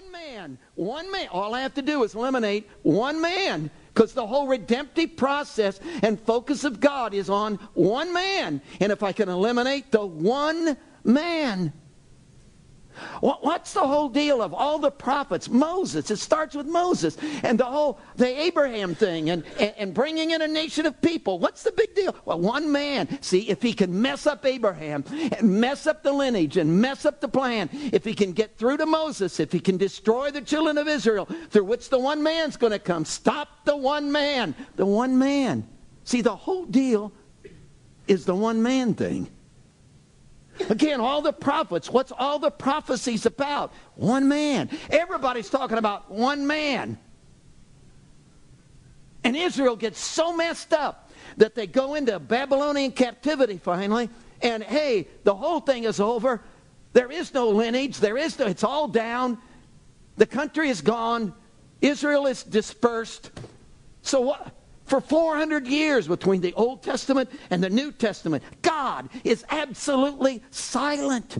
One man, one man. All I have to do is eliminate one man because the whole redemptive process and focus of God is on one man. And if I can eliminate the one man, What's the whole deal of all the prophets? Moses. It starts with Moses and the whole the Abraham thing and, and, and, bringing in a nation of people. What's the big deal? Well, one man. See, if he can mess up Abraham and mess up the lineage and mess up the plan, if he can get through to Moses, if he can destroy the children of Israel, through which the one man's going to come, stop the one man. The one man. See, the whole deal is the one man thing. Again, all the prophets, what's all the prophecies about? One man. Everybody's talking about one man. And Israel gets so messed up that they go into Babylonian captivity finally. And hey, the whole thing is over. There is no lineage. There is no, it's all down. The country is gone. Israel is dispersed. So what? For 400 years between the Old Testament and the New Testament. God is absolutely silent.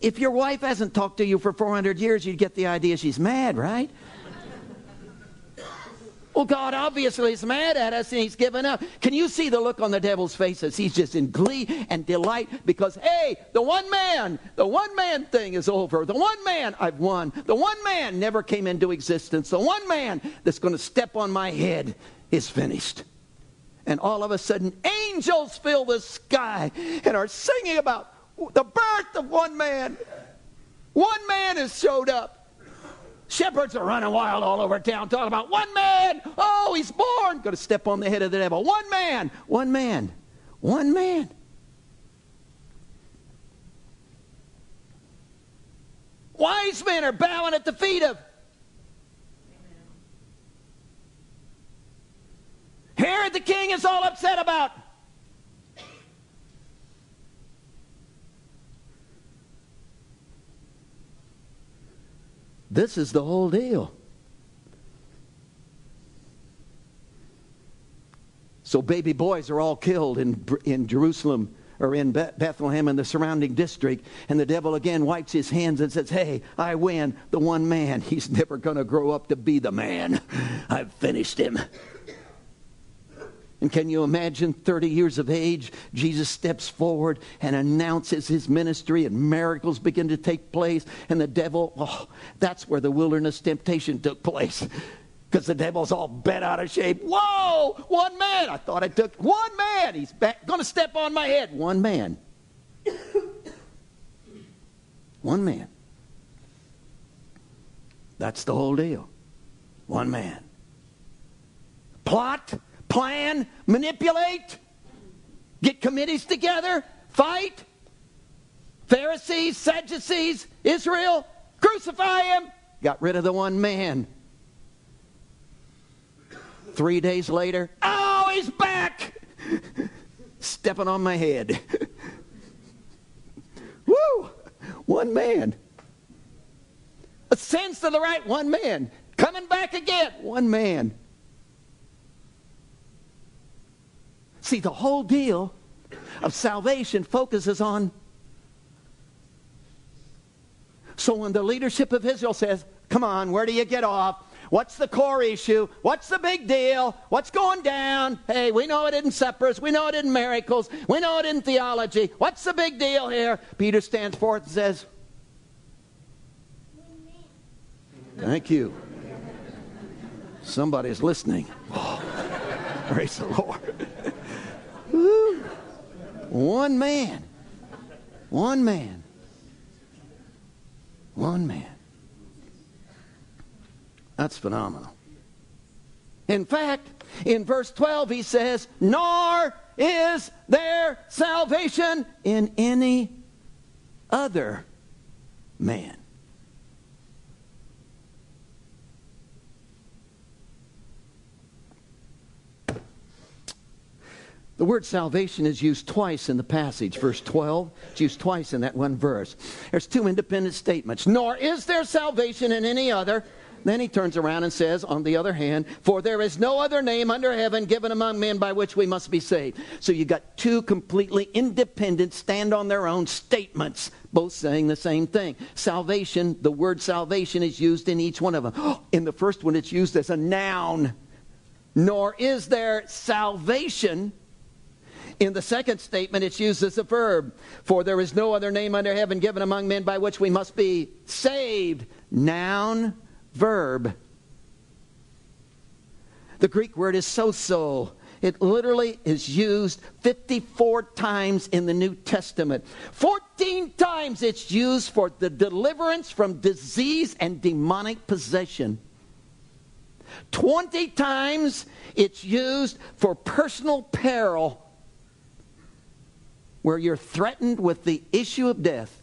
If your wife hasn't talked to you for 400 years, you'd get the idea she's mad, right? Well, God obviously is mad at us and he's given up. Can you see the look on the devil's faces? He's just in glee and delight because, hey, the one man, the one man thing is over. The one man I've won. The one man never came into existence. The one man that's going to step on my head is finished. And all of a sudden, angels fill the sky and are singing about the birth of one man. One man has showed up. Shepherds are running wild all over town talking about one man. Oh, he's born. Going to step on the head of the devil. One man. One man. One man. Wise men are bowing at the feet of. Herod the king is all upset about. This is the whole deal. So baby boys are all killed in, in Jerusalem or in Bethlehem and the surrounding district. And the devil again wipes his hands and says, Hey, I win. The one man, he's never going to grow up to be the man. I've finished him. And can you imagine 30 years of age? Jesus steps forward and announces his ministry, and miracles begin to take place. And the devil, oh, that's where the wilderness temptation took place. Because the devil's all bent out of shape. Whoa, one man. I thought I took one man. He's going to step on my head. One man. one man. That's the whole deal. One man. Plot plan, manipulate, get committees together, fight. Pharisees, Sadducees, Israel, crucify him. Got rid of the one man. Three days later, oh, he's back! Stepping on my head. Woo! One man. Ascends to the right, one man. Coming back again, one man. See, the whole deal of salvation focuses on. So when the leadership of Israel says, Come on, where do you get off? What's the core issue? What's the big deal? What's going down? Hey, we know it in suppers. We know it in miracles. We know it in theology. What's the big deal here? Peter stands forth and says, Thank you. Somebody's listening. Oh, praise the Lord. One man. One man. One man. That's phenomenal. In fact, in verse 12, he says, Nor is there salvation in any other man. The word salvation is used twice in the passage. Verse 12, it's used twice in that one verse. There's two independent statements. Nor is there salvation in any other. Then he turns around and says, on the other hand, For there is no other name under heaven given among men by which we must be saved. So you've got two completely independent, stand on their own statements, both saying the same thing. Salvation, the word salvation is used in each one of them. In the first one, it's used as a noun. Nor is there salvation. In the second statement, it's used as a verb. For there is no other name under heaven given among men by which we must be saved. Noun verb. The Greek word is sozo. It literally is used 54 times in the New Testament. 14 times it's used for the deliverance from disease and demonic possession. 20 times it's used for personal peril, where you're threatened with the issue of death.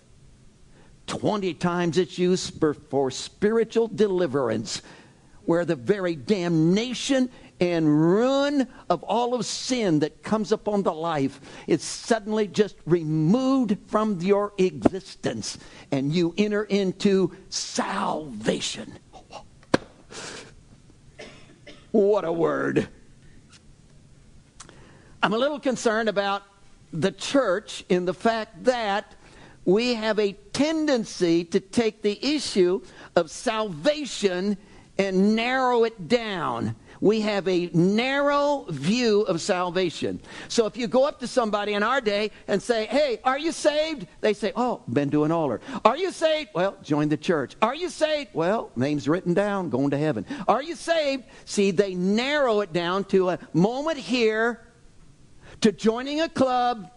20 times it's used for, for spiritual deliverance, where the very damnation and ruin of all of sin that comes upon the life is suddenly just removed from your existence and you enter into salvation. What a word. I'm a little concerned about the church in the fact that we have a tendency to take the issue of salvation and narrow it down. We have a narrow view of salvation. So if you go up to somebody in our day and say, Hey, are you saved? They say, Oh, been to an altar. Are you saved? Well, join the church. Are you saved? Well, name's written down, going to heaven. Are you saved? See, they narrow it down to a moment here to joining a club.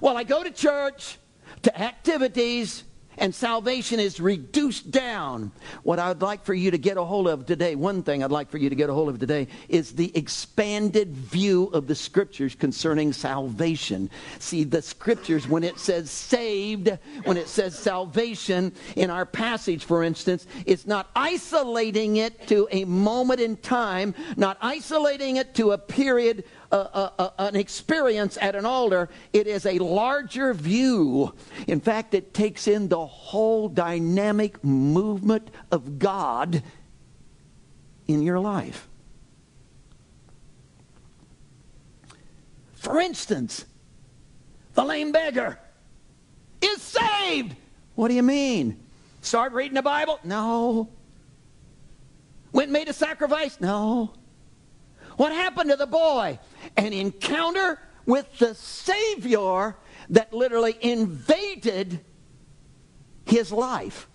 Well, I go to church to activities and salvation is reduced down. What I'd like for you to get a hold of today, one thing I'd like for you to get a hold of today, is the expanded view of the scriptures concerning salvation. See, the scriptures, when it says saved, when it says salvation in our passage, for instance, it's not isolating it to a moment in time, not isolating it to a period a, a, an experience at an altar, it is a larger view. In fact, it takes in the whole dynamic movement of God in your life. For instance, the lame beggar is saved. What do you mean? Start reading the Bible? No. Went made a sacrifice? No. What happened to the boy? An encounter with the Savior that literally invaded his life.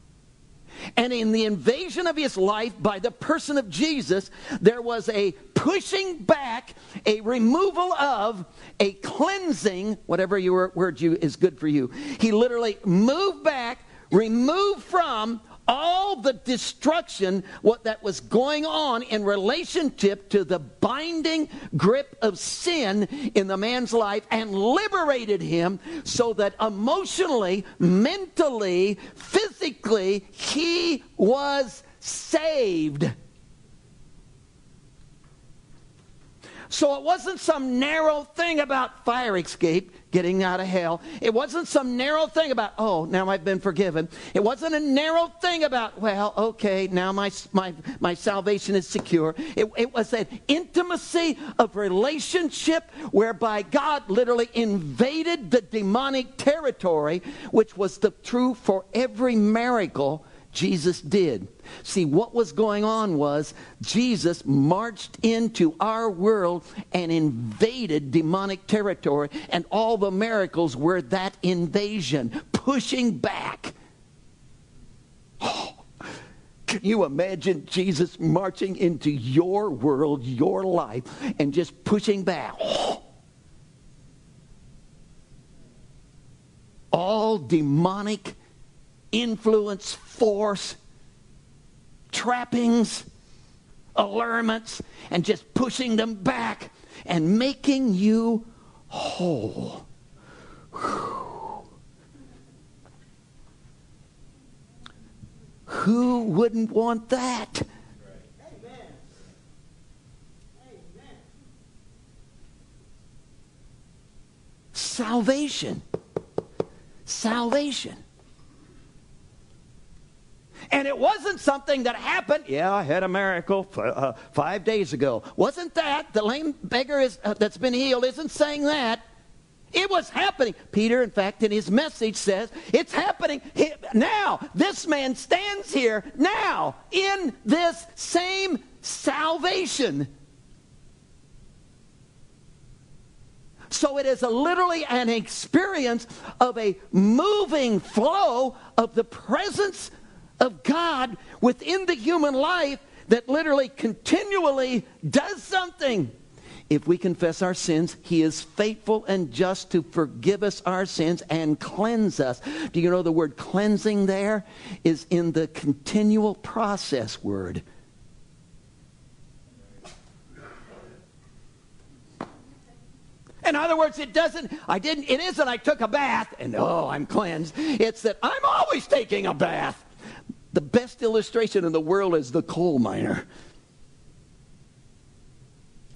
And in the invasion of his life by the person of Jesus, there was a pushing back, a removal of, a cleansing, whatever your word you is good for you. He literally moved back, removed from all the destruction what that was going on in relationship to the binding grip of sin in the man's life and liberated him so that emotionally mentally physically he was saved. So it wasn't some narrow thing about fire escape getting out of hell. It wasn't some narrow thing about, oh, now I've been forgiven. It wasn't a narrow thing about, well, okay, now my, my, my salvation is secure. It, it was an intimacy of relationship whereby God literally invaded the demonic territory, which was the true for every miracle Jesus did. See, what was going on was Jesus marched into our world and invaded demonic territory, and all the miracles were that invasion, pushing back. Oh, can you imagine Jesus marching into your world, your life, and just pushing back? Oh. All demonic influence, force, trappings, allurements, and just pushing them back and making you whole. Who wouldn't want that? Salvation. Salvation. And it wasn't something that happened. Yeah, I had a miracle f- uh, five days ago. Wasn't that? The lame beggar is, uh, that's been healed isn't saying that. It was happening. Peter, in fact, in his message says, it's happening now. This man stands here now in this same salvation. So it is literally an experience of a moving flow of the presence of God within the human life that literally continually does something. If we confess our sins, He is faithful and just to forgive us our sins and cleanse us. Do you know the word cleansing there is in the continual process word? In other words, it doesn't, I didn't, it isn't I took a bath and oh, I'm cleansed. It's that I'm always taking a bath. The best illustration in the world is the coal miner.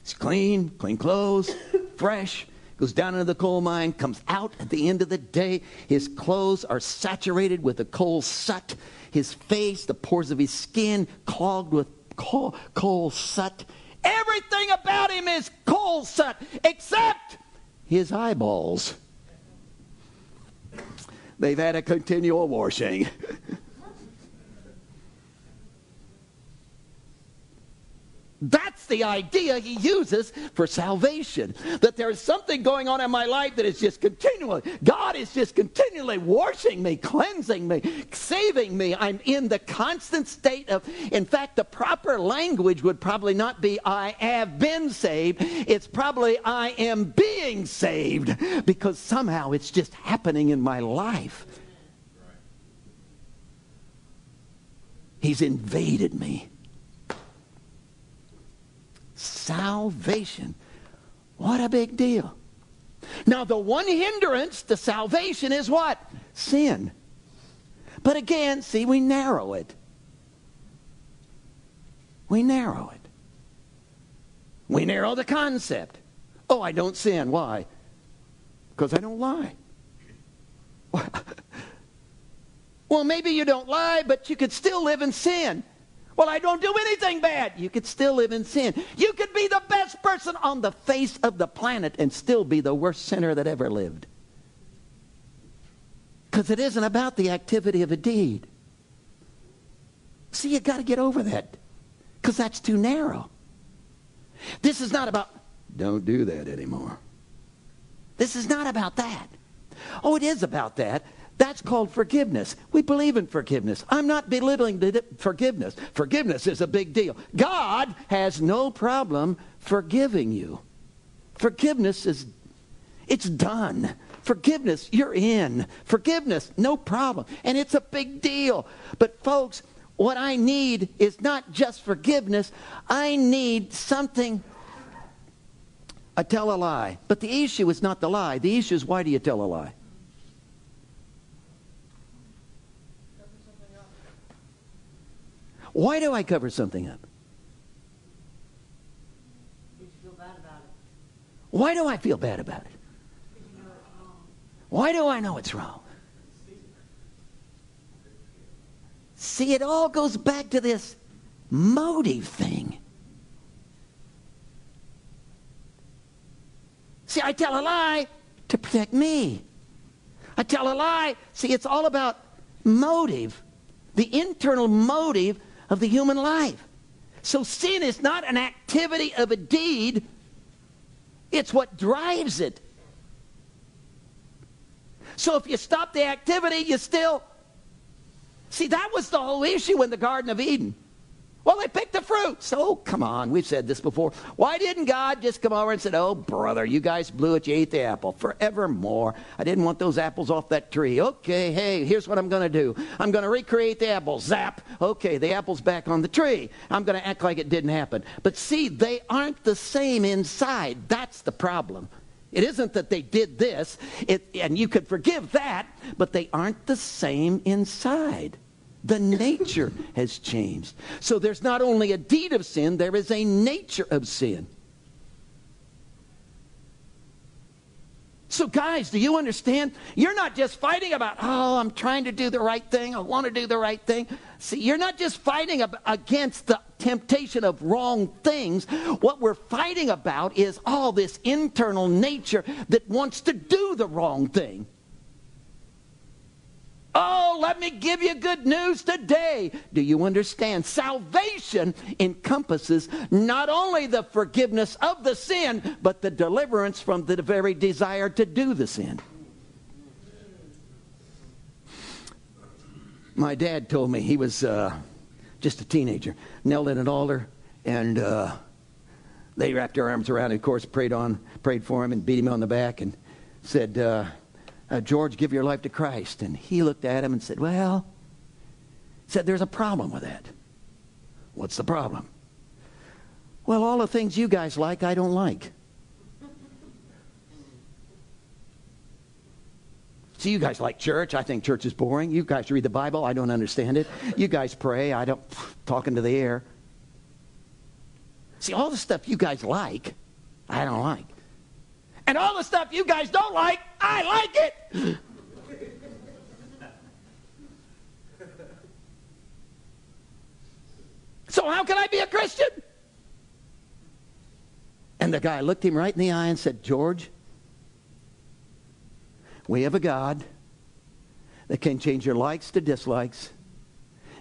He's clean, clean clothes, fresh, goes down into the coal mine, comes out at the end of the day. His clothes are saturated with the coal soot. His face, the pores of his skin, clogged with coal, coal soot. Everything about him is coal soot except his eyeballs. They've had a continual washing. That's the idea he uses for salvation. That there's something going on in my life that is just continually, God is just continually washing me, cleansing me, saving me. I'm in the constant state of, in fact, the proper language would probably not be I have been saved. It's probably I am being saved because somehow it's just happening in my life. He's invaded me salvation. What a big deal. Now, the one hindrance to salvation is what? Sin. But again, see, we narrow it. We narrow it. We narrow the concept. Oh, I don't sin. Why? Because I don't lie. well, maybe you don't lie, but you could still live in sin. Well, I don't do anything bad. You could still live in sin. You could be the best person on the face of the planet and still be the worst sinner that ever lived. Because it isn't about the activity of a deed. See, you got to get over that because that's too narrow. This is not about, don't do that anymore. This is not about that. Oh, it is about that. That's called forgiveness. We believe in forgiveness. I'm not belittling forgiveness. Forgiveness is a big deal. God has no problem forgiving you. Forgiveness is it's done. Forgiveness, you're in. Forgiveness, no problem. And it's a big deal. But folks, what I need is not just forgiveness. I need something I tell a lie. But the issue is not the lie. The issue is why do you tell a lie? Why do I cover something up? Why do I feel bad about it? Why do I know it's wrong? See, it all goes back to this motive thing. See, I tell a lie to protect me. I tell a lie. See, it's all about motive, the internal motive of the human life. So sin is not an activity of a deed, it's what drives it. So if you stop the activity, you still. See, that was the whole issue in the Garden of Eden. Well, they picked the fruit. So, come on, we've said this before. Why didn't God just come over and said, Oh, brother, you guys blew it, you ate the apple forevermore. I didn't want those apples off that tree. Okay, hey, here's what I'm going to do. I'm going to recreate the apple. Zap. Okay, the apple's back on the tree. I'm going to act like it didn't happen. But see, they aren't the same inside. That's the problem. It isn't that they did this, it, and you could forgive that, but they aren't the same inside. The nature has changed. So there's not only a deed of sin, there is a nature of sin. So, guys, do you understand? You're not just fighting about, oh, I'm trying to do the right thing. I want to do the right thing. See, you're not just fighting against the temptation of wrong things. What we're fighting about is all this internal nature that wants to do the wrong thing. Oh, let me give you good news today. Do you understand? Salvation encompasses not only the forgiveness of the sin, but the deliverance from the very desire to do the sin. My dad told me he was uh, just a teenager, knelt at an altar, and uh, they wrapped their arms around him, of course, prayed on, prayed for him, and beat him on the back, and said, uh, uh, George, give your life to Christ. And he looked at him and said, Well, said, there's a problem with that. What's the problem? Well, all the things you guys like, I don't like. See, you guys like church. I think church is boring. You guys read the Bible. I don't understand it. You guys pray. I don't, talking to the air. See, all the stuff you guys like, I don't like. And all the stuff you guys don't like, I like it. So how can I be a Christian? And the guy looked him right in the eye and said, George, we have a God that can change your likes to dislikes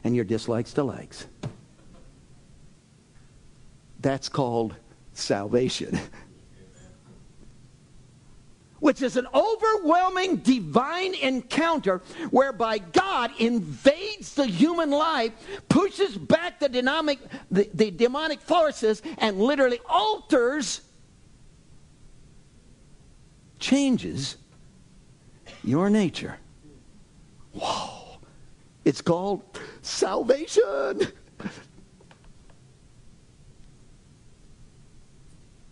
and your dislikes to likes. That's called salvation. which is an overwhelming divine encounter whereby God invades the human life, pushes back the, dynamic, the, the demonic forces, and literally alters, changes your nature. Whoa. It's called salvation.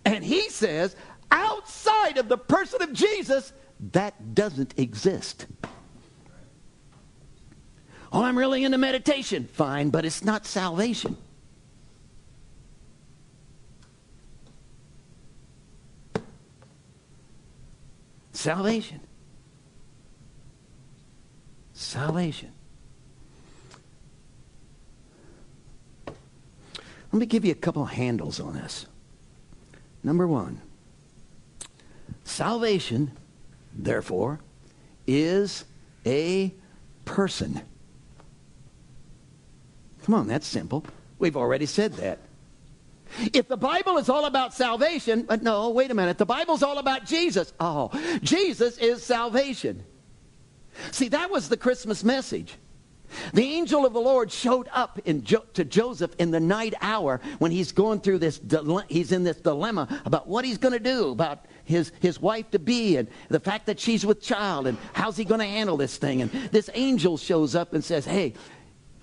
And he says, outside of the person of Jesus, that doesn't exist. Oh, I'm really into meditation. Fine, but it's not salvation. Salvation. Salvation. Let me give you a couple handles on this. Number one, Salvation, therefore, is a person. Come on, that's simple. We've already said that. If the Bible is all about salvation, but no, wait a minute. The Bible's all about Jesus. Oh, Jesus is salvation. See, that was the Christmas message. The angel of the Lord showed up jo- to Joseph in the night hour when he's going through this, he's in this dilemma about what he's going to do about his, his wife to be and the fact that she's with child and how's he going to handle this thing. And this angel shows up and says, Hey,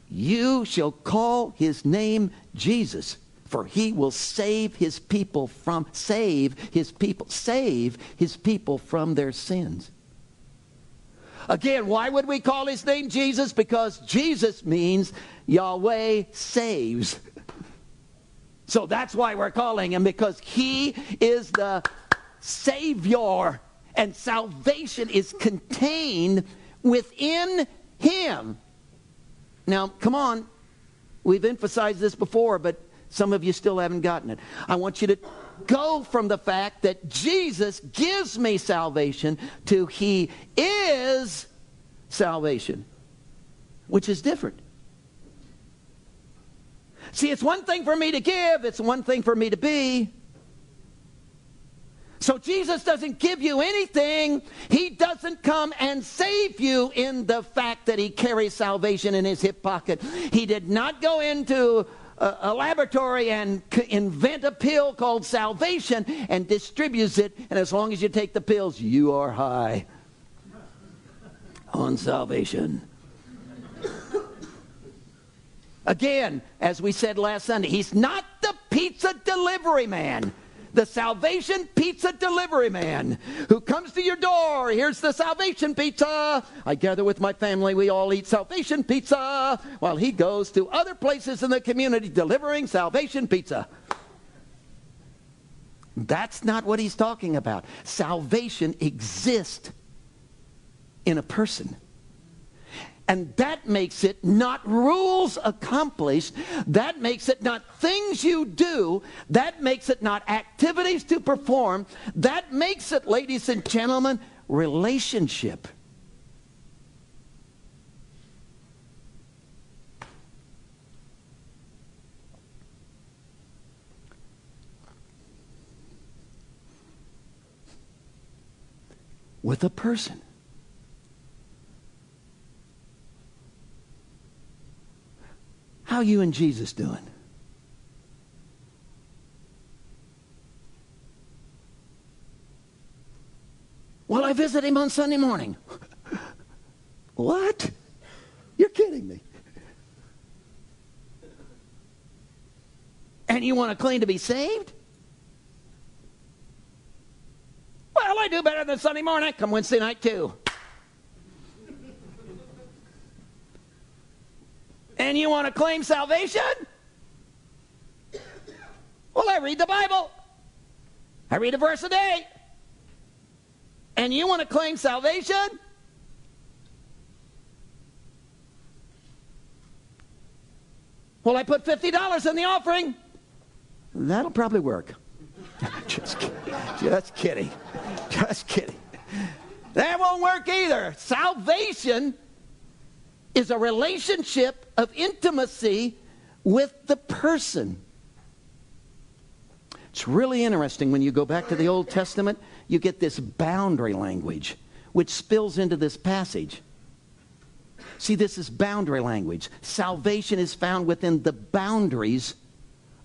you shall call his name Jesus for he will save his people from save his people save his people from their sins. Again why would we call his name jesus? Because jesus means yahweh saves. So that's why we're calling him because he is the Savior. And salvation is contained within Him. Now, come on. We've emphasized this before, but some of you still haven't gotten it. I want you to go from the fact that Jesus gives me salvation to He is salvation, which is different. See, it's one thing for me to give, it's one thing for me to be. So Jesus doesn't give you anything. He doesn't come and save you in the fact that he carries salvation in his hip pocket. He did not go into a, a laboratory and c- invent a pill called salvation and distributes it. And as long as you take the pills, you are high on salvation. Again, as we said last Sunday, he's not the pizza delivery man the salvation pizza delivery man who comes to your door. Here's the salvation pizza. I gather with my family. We all eat salvation pizza while he goes to other places in the community delivering salvation pizza. That's not what he's talking about. Salvation exists in a person. And that makes it not rules accomplished. That makes it not things you do. That makes it not activities to perform. That makes it, ladies and gentlemen, relationship. With a person. How you and Jesus doing? Well, I visit him on Sunday morning. what? You're kidding me. And you want to claim to be saved? Well, I do better than Sunday morning. Come Wednesday night, too. And you want to claim salvation? Well, I read the Bible. I read a verse a day. And you want to claim salvation? Well, I put $50 in the offering. That'll probably work. just, kidding. just kidding. Just kidding. That won't work either. Salvation is a relationship of intimacy with the person. It's really interesting when you go back to the Old Testament, you get this boundary language, which spills into this passage. See, this is boundary language. Salvation is found within the boundaries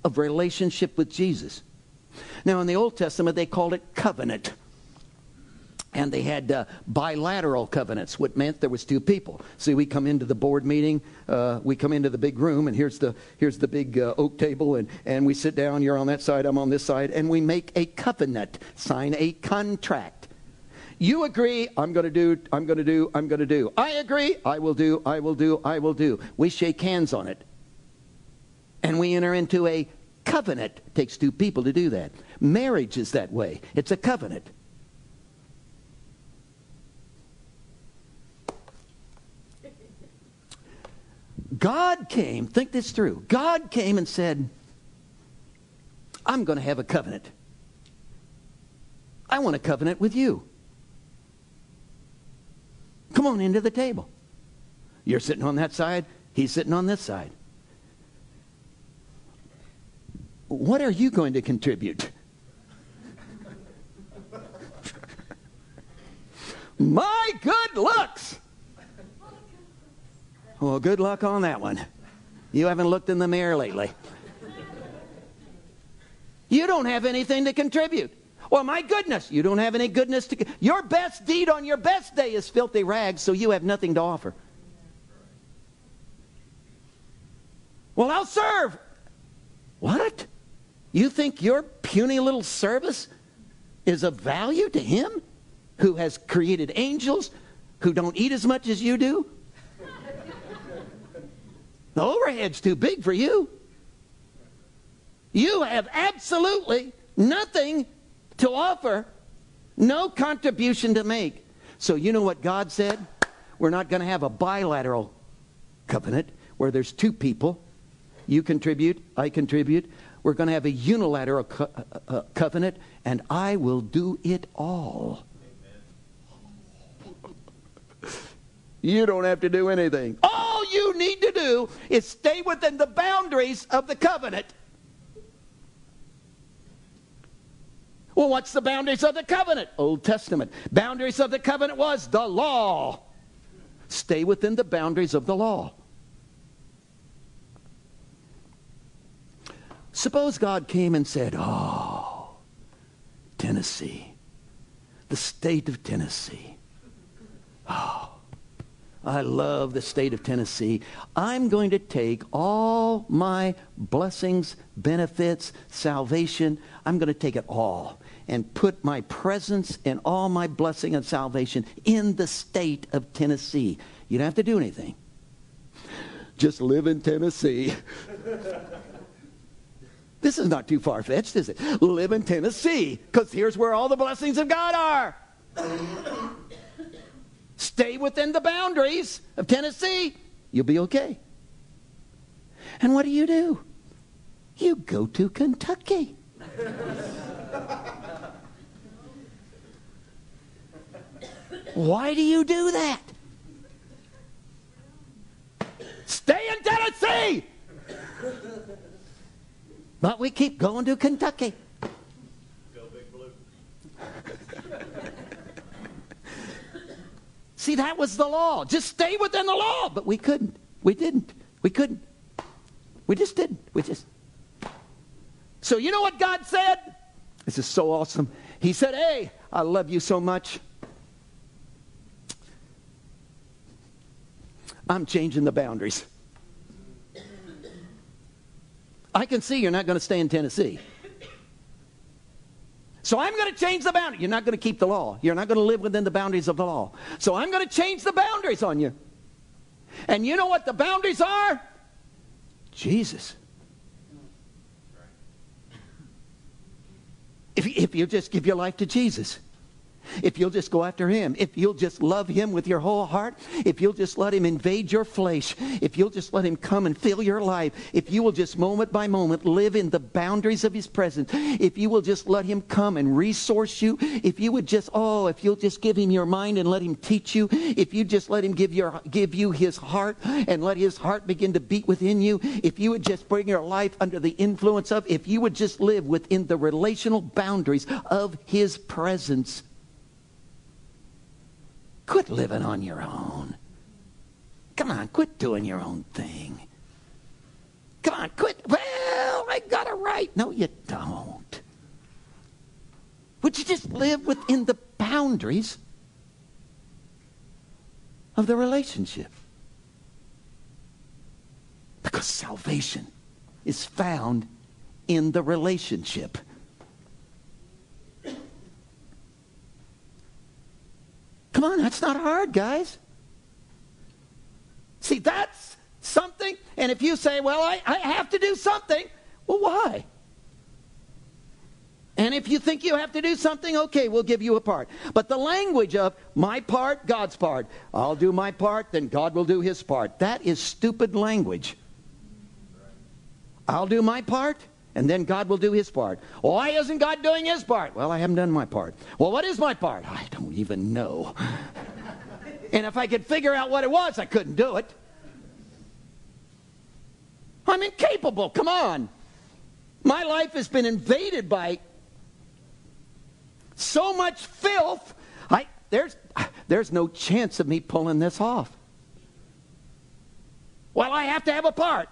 of relationship with Jesus. Now, in the Old Testament, they called it covenant and they had uh, bilateral covenants, what meant there was two people. See, we come into the board meeting, uh, we come into the big room, and here's the here's the big uh, oak table, and and we sit down. You're on that side, I'm on this side, and we make a covenant, sign a contract. You agree, I'm going to do, I'm going to do, I'm going to do. I agree, I will do, I will do, I will do. We shake hands on it, and we enter into a covenant. It takes two people to do that. Marriage is that way. It's a covenant. God came, think this through. God came and said, I'm going to have a covenant. I want a covenant with you. Come on into the table. You're sitting on that side, he's sitting on this side. What are you going to contribute? My good looks. Well, good luck on that one. You haven't looked in the mirror lately. You don't have anything to contribute. Well, my goodness, you don't have any goodness to. Your best deed on your best day is filthy rags, so you have nothing to offer. Well, I'll serve. What? You think your puny little service is of value to him who has created angels who don't eat as much as you do? The overhead's too big for you. You have absolutely nothing to offer, no contribution to make. So, you know what God said? We're not going to have a bilateral covenant where there's two people. You contribute, I contribute. We're going to have a unilateral co- uh, uh, covenant, and I will do it all. You don't have to do anything. All you need to do is stay within the boundaries of the covenant. Well, what's the boundaries of the covenant? Old Testament. Boundaries of the covenant was the law. Stay within the boundaries of the law. Suppose God came and said, Oh, Tennessee, the state of Tennessee. Oh, I love the state of Tennessee. I'm going to take all my blessings, benefits, salvation, I'm going to take it all and put my presence and all my blessing and salvation in the state of Tennessee. You don't have to do anything. Just live in Tennessee. This is not too far fetched, is it? Live in Tennessee, because here's where all the blessings of God are. Stay within the boundaries of Tennessee, you'll be okay. And what do you do? You go to Kentucky. Why do you do that? Stay in Tennessee! But we keep going to Kentucky. Go Big Blue. See, that was the law. Just stay within the law. But we couldn't. We didn't. We couldn't. We just didn't. We just. So, you know what God said? This is so awesome. He said, Hey, I love you so much. I'm changing the boundaries. I can see you're not going to stay in Tennessee. So I'm going to change the boundary. You're not going to keep the law. You're not going to live within the boundaries of the law. So I'm going to change the boundaries on you. And you know what the boundaries are? Jesus. If, if you just give your life to Jesus, if you'll just go after him, if you'll just love him with your whole heart, if you'll just let him invade your flesh, if you'll just let him come and fill your life, if you will just moment by moment live in the boundaries of his presence, if you will just let him come and resource you, if you would just, oh, if you'll just give him your mind and let him teach you, if you just let him give, your, give you his heart and let his heart begin to beat within you, if you would just bring your life under the influence of, if you would just live within the relational boundaries of his presence, Quit living on your own. Come on, quit doing your own thing. Come on, quit. Well, I got it right. No, you don't. Would you just live within the boundaries of the relationship? Because salvation is found in the relationship. Come on, that's not hard, guys. See, that's something. And if you say, well, I, I have to do something, well, why? And if you think you have to do something, okay, we'll give you a part. But the language of my part, God's part, I'll do my part, then God will do his part. That is stupid language. I'll do my part, and then God will do his part. Why isn't God doing his part? Well, I haven't done my part. Well, what is my part? I don't even know. and if I could figure out what it was, I couldn't do it. I'm incapable. Come on. My life has been invaded by so much filth. I, there's, there's no chance of me pulling this off. Well, I have to have a part.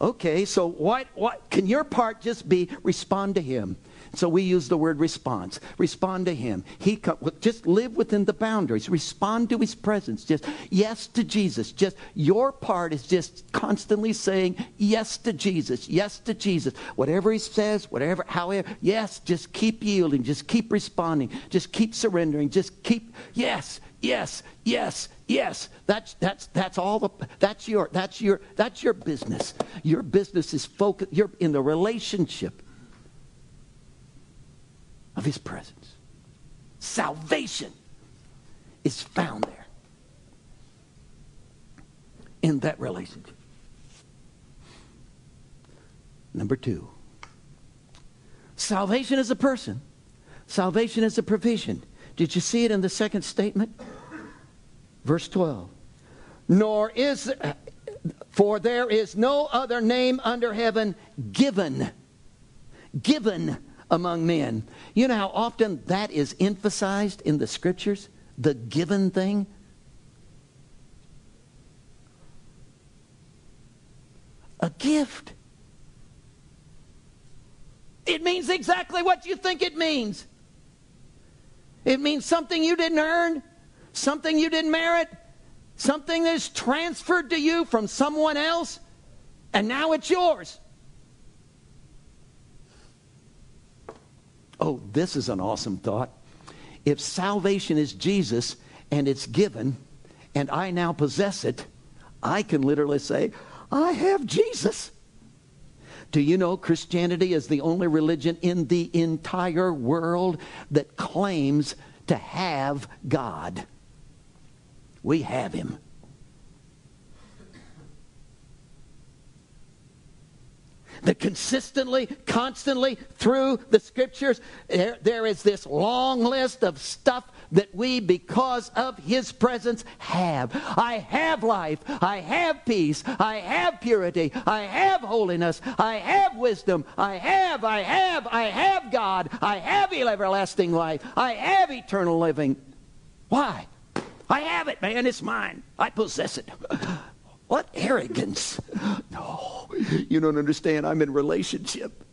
Okay, so what, what can your part just be respond to him? So we use the word response. Respond to him. He come, just live within the boundaries. Respond to his presence. Just yes to Jesus. Just your part is just constantly saying yes to Jesus. Yes to Jesus. Whatever he says, whatever, however, yes, just keep yielding. Just keep responding. Just keep surrendering. Just keep yes, yes, yes, yes. That's that's that's all the that's your that's your that's your business. Your business is focused. You're in the relationship of His presence. Salvation is found there in that relationship. Number two, salvation is a person. Salvation is a provision. Did you see it in the second statement? Verse 12. Nor is, for there is no other name under heaven given, given among men. You know how often that is emphasized in the scriptures? The given thing? A gift. It means exactly what you think it means. It means something you didn't earn, something you didn't merit, something that is transferred to you from someone else, and now it's yours. Oh, this is an awesome thought. If salvation is Jesus and it's given, and I now possess it, I can literally say, I have Jesus. Do you know Christianity is the only religion in the entire world that claims to have God? We have Him. That consistently, constantly through the scriptures, there, there is this long list of stuff that we, because of his presence, have. I have life. I have peace. I have purity. I have holiness. I have wisdom. I have, I have, I have God. I have everlasting life. I have eternal living. Why? I have it, man. It's mine. I possess it. What arrogance. No, you don't understand. I'm in relationship.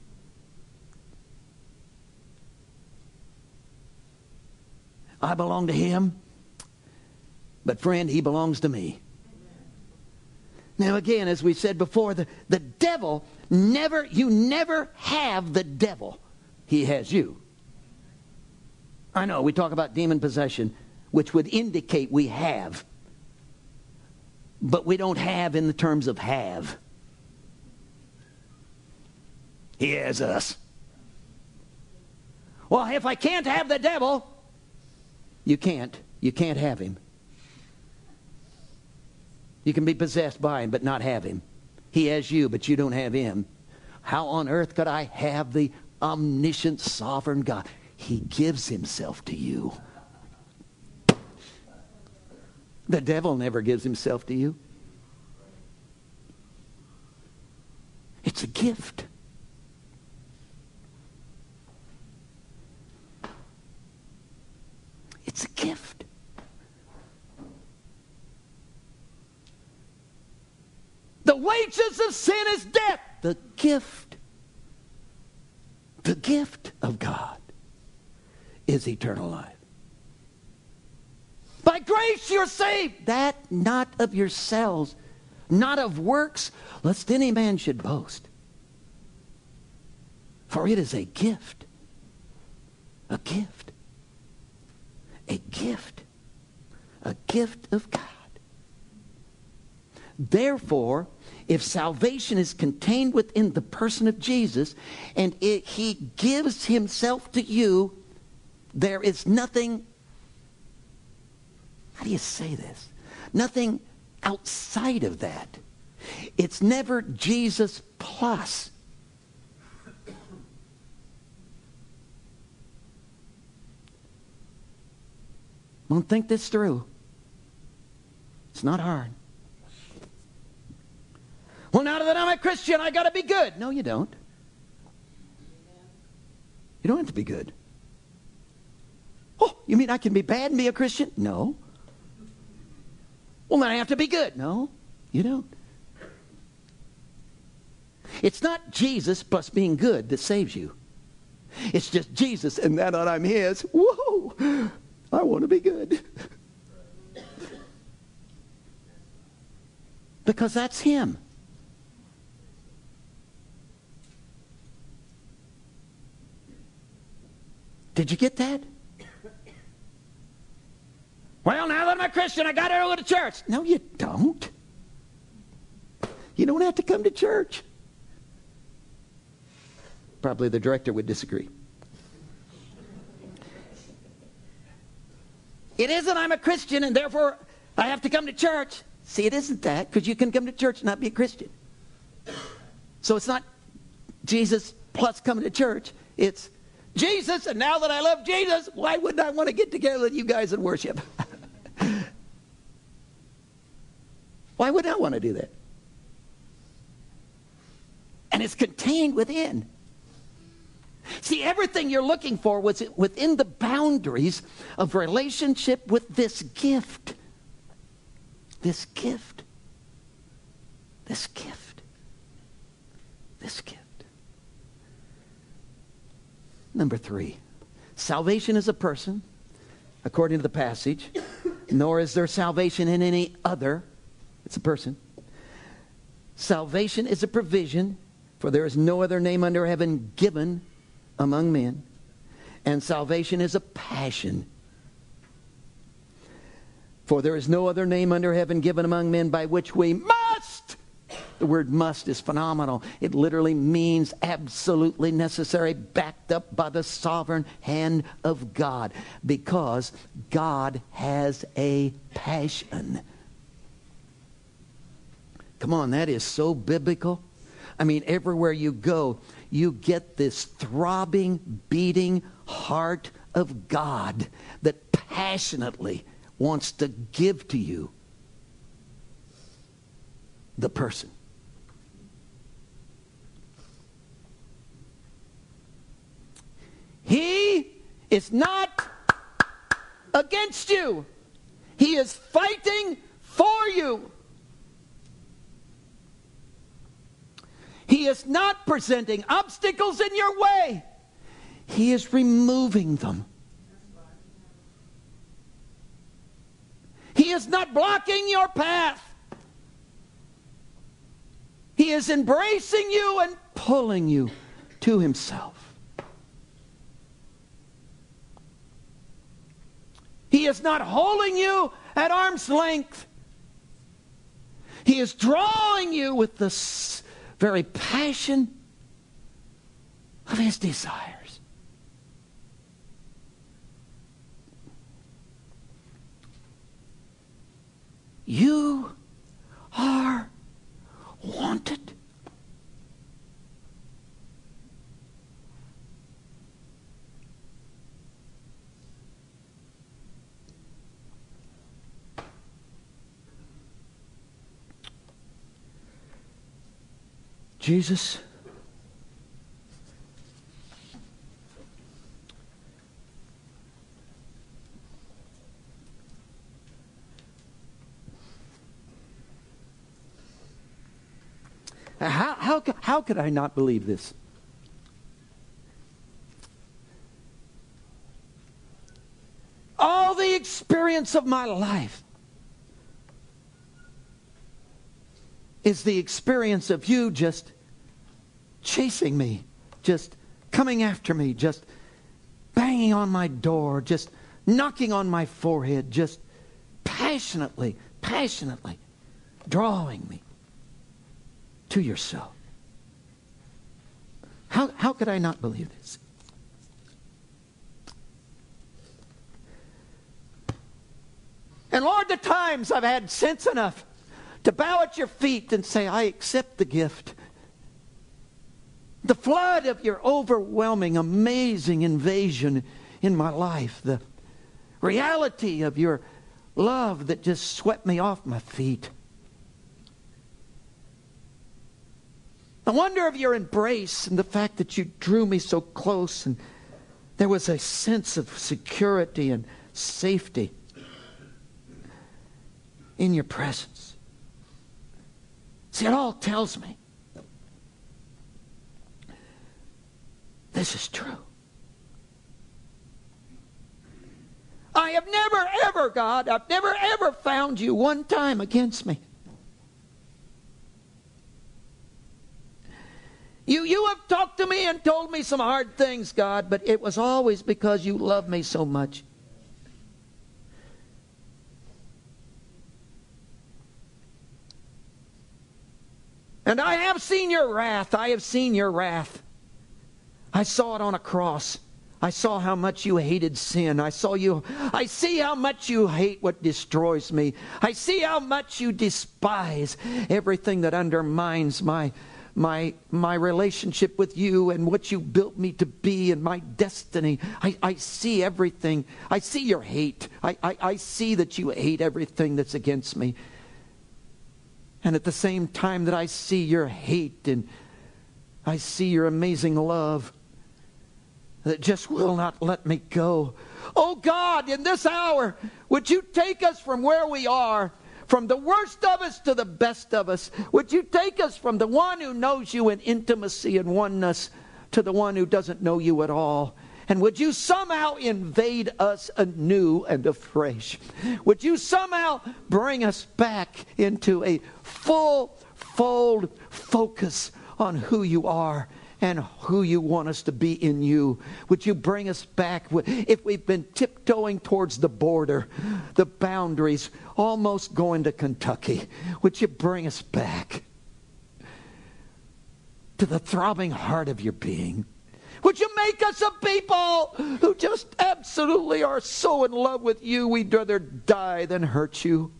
I belong to him, but friend, he belongs to me. Now, again, as we said before, the, the devil never, you never have the devil. He has you. I know, we talk about demon possession, which would indicate we have but we don't have in the terms of have. He has us. Well, if I can't have the devil, you can't. You can't have him. You can be possessed by him, but not have him. He has you, but you don't have him. How on earth could I have the omniscient, sovereign God? He gives himself to you. The devil never gives himself to you. It's a gift. It's a gift. The wages of sin is death. The gift, the gift of God is eternal life. By grace you're saved. That not of yourselves, not of works, lest any man should boast. For it is a gift. A gift. A gift. A gift of God. Therefore, if salvation is contained within the person of Jesus and it, he gives himself to you, there is nothing how do you say this? Nothing outside of that. It's never Jesus plus. Don't think this through. It's not hard. Well, now that I'm a Christian, I got to be good. No, you don't. You don't have to be good. Oh, you mean I can be bad and be a Christian? No. Well, then I have to be good. No, you don't. It's not Jesus plus being good that saves you. It's just Jesus, and that I'm His. Whoa! I want to be good. because that's Him. Did you get that? Well, now that I'm a Christian, I got to go to church. No, you don't. You don't have to come to church. Probably the director would disagree. It isn't I'm a Christian and therefore I have to come to church. See, it isn't that because you can come to church and not be a Christian. So it's not Jesus plus coming to church. It's Jesus, and now that I love Jesus, why wouldn't I want to get together with you guys and worship? Why would I want to do that? And it's contained within. See, everything you're looking for was within the boundaries of relationship with this gift. This gift. This gift. This gift. Number three, salvation is a person, according to the passage, nor is there salvation in any other it's a person. Salvation is a provision, for there is no other name under heaven given among men. And salvation is a passion. For there is no other name under heaven given among men by which we must The word must is phenomenal. It literally means absolutely necessary, backed up by the sovereign hand of God, because God has a passion. Come on, that is so biblical. I mean, everywhere you go, you get this throbbing, beating heart of God that passionately wants to give to you the person. He is not against you. He is fighting for you. He is not presenting obstacles in your way. He is removing them. He is not blocking your path. He is embracing you and pulling you to Himself. He is not holding you at arm's length. He is drawing you with the very passion of His desires. You are wanted. Jesus. Uh, how, how, how could I not believe this? All the experience of my life is the experience of you just chasing me, just coming after me, just banging on my door, just knocking on my forehead, just passionately, passionately drawing me to yourself. How, how could I not believe this? And Lord, the times I've had sense enough to bow at your feet and say, I accept the gift. The flood of your overwhelming, amazing invasion in my life. The reality of your love that just swept me off my feet. I wonder of your embrace and the fact that you drew me so close and there was a sense of security and safety in your presence. See, it all tells me this is true. I have never, ever, God, I've never, ever found you one time against me. You, you have talked to me and told me some hard things, God, but it was always because you love me so much. And I have seen your wrath. I have seen your wrath. I saw it on a cross. I saw how much you hated sin. I saw you. I see how much you hate what destroys me. I see how much you despise everything that undermines my my, my relationship with you and what you built me to be and my destiny. I, I see everything. I see your hate. I, I, I see that you hate everything that's against me. And at the same time that I see your hate and I see your amazing love that just will not let me go. Oh God, in this hour, would you take us from where we are? from the worst of us to the best of us. Would you take us from the one who knows you in intimacy and oneness to the one who doesn't know you at all? And would you somehow invade us anew and afresh? Would you somehow bring us back into a full fold focus on who you are and who you want us to be in you. Would you bring us back? If we've been tiptoeing towards the border, the boundaries, almost going to Kentucky, would you bring us back? to the throbbing heart of your being. Would you make us a people who just absolutely are so in love with you, we'd rather die than hurt you?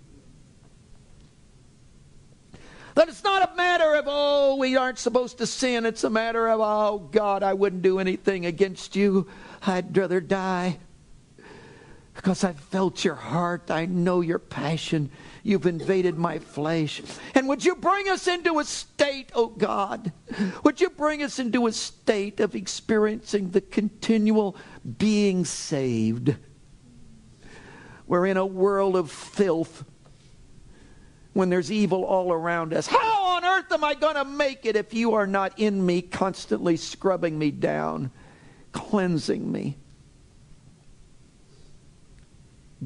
That it's not a matter of, oh, we aren't supposed to sin. It's a matter of, oh, God, I wouldn't do anything against you. I'd rather die. Because I've felt your heart. I know your passion. You've invaded my flesh. And would you bring us into a state, oh God? Would you bring us into a state of experiencing the continual being saved? We're in a world of filth when there's evil all around us. How on earth am I going to make it if you are not in me, constantly scrubbing me down, cleansing me,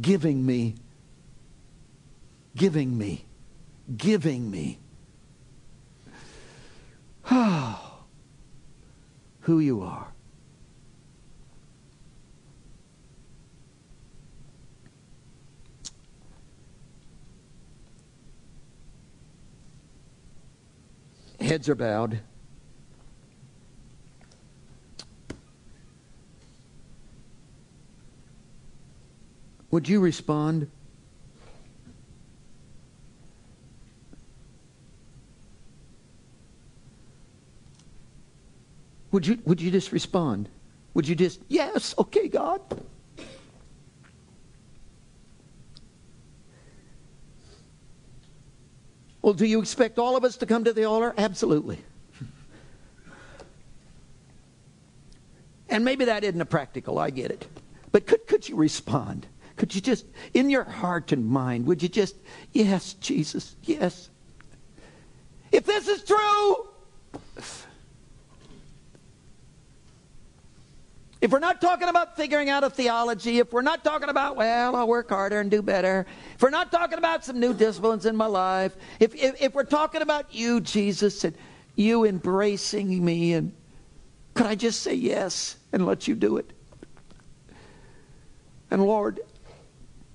giving me, giving me, giving me? Oh, who you are. Heads are bowed. Would you respond? Would you, would you just respond? Would you just, yes, okay, God? Well, do you expect all of us to come to the altar? Absolutely. And maybe that isn't a practical, I get it. But could, could you respond? Could you just, in your heart and mind, would you just, yes, Jesus, yes. If this is true, If we're not talking about figuring out a theology, if we're not talking about, well, I'll work harder and do better, if we're not talking about some new disciplines in my life, if, if, if we're talking about you, Jesus, and you embracing me, and could I just say yes and let you do it? And Lord,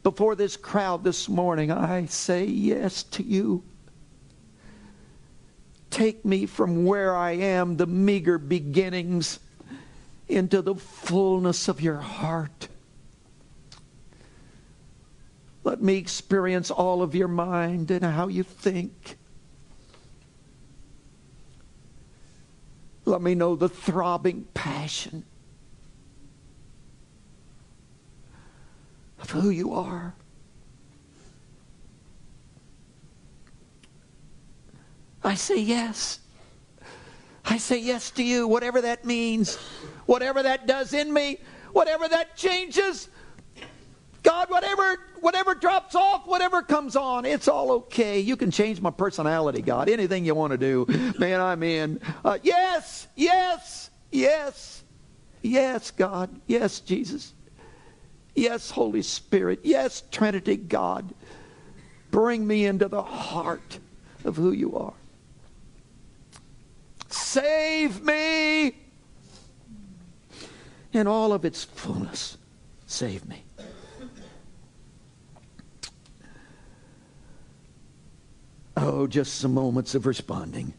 before this crowd this morning, I say yes to you. Take me from where I am, the meager beginnings into the fullness of your heart. Let me experience all of your mind and how you think. Let me know the throbbing passion of who you are. I say yes. I say yes to you, whatever that means, whatever that does in me, whatever that changes. God, whatever whatever drops off, whatever comes on, it's all okay. You can change my personality, God. Anything you want to do, man, I'm in. Uh, yes, yes, yes, yes, God. Yes, Jesus. Yes, Holy Spirit. Yes, Trinity God. Bring me into the heart of who you are. Save me in all of its fullness. Save me. Oh, just some moments of responding.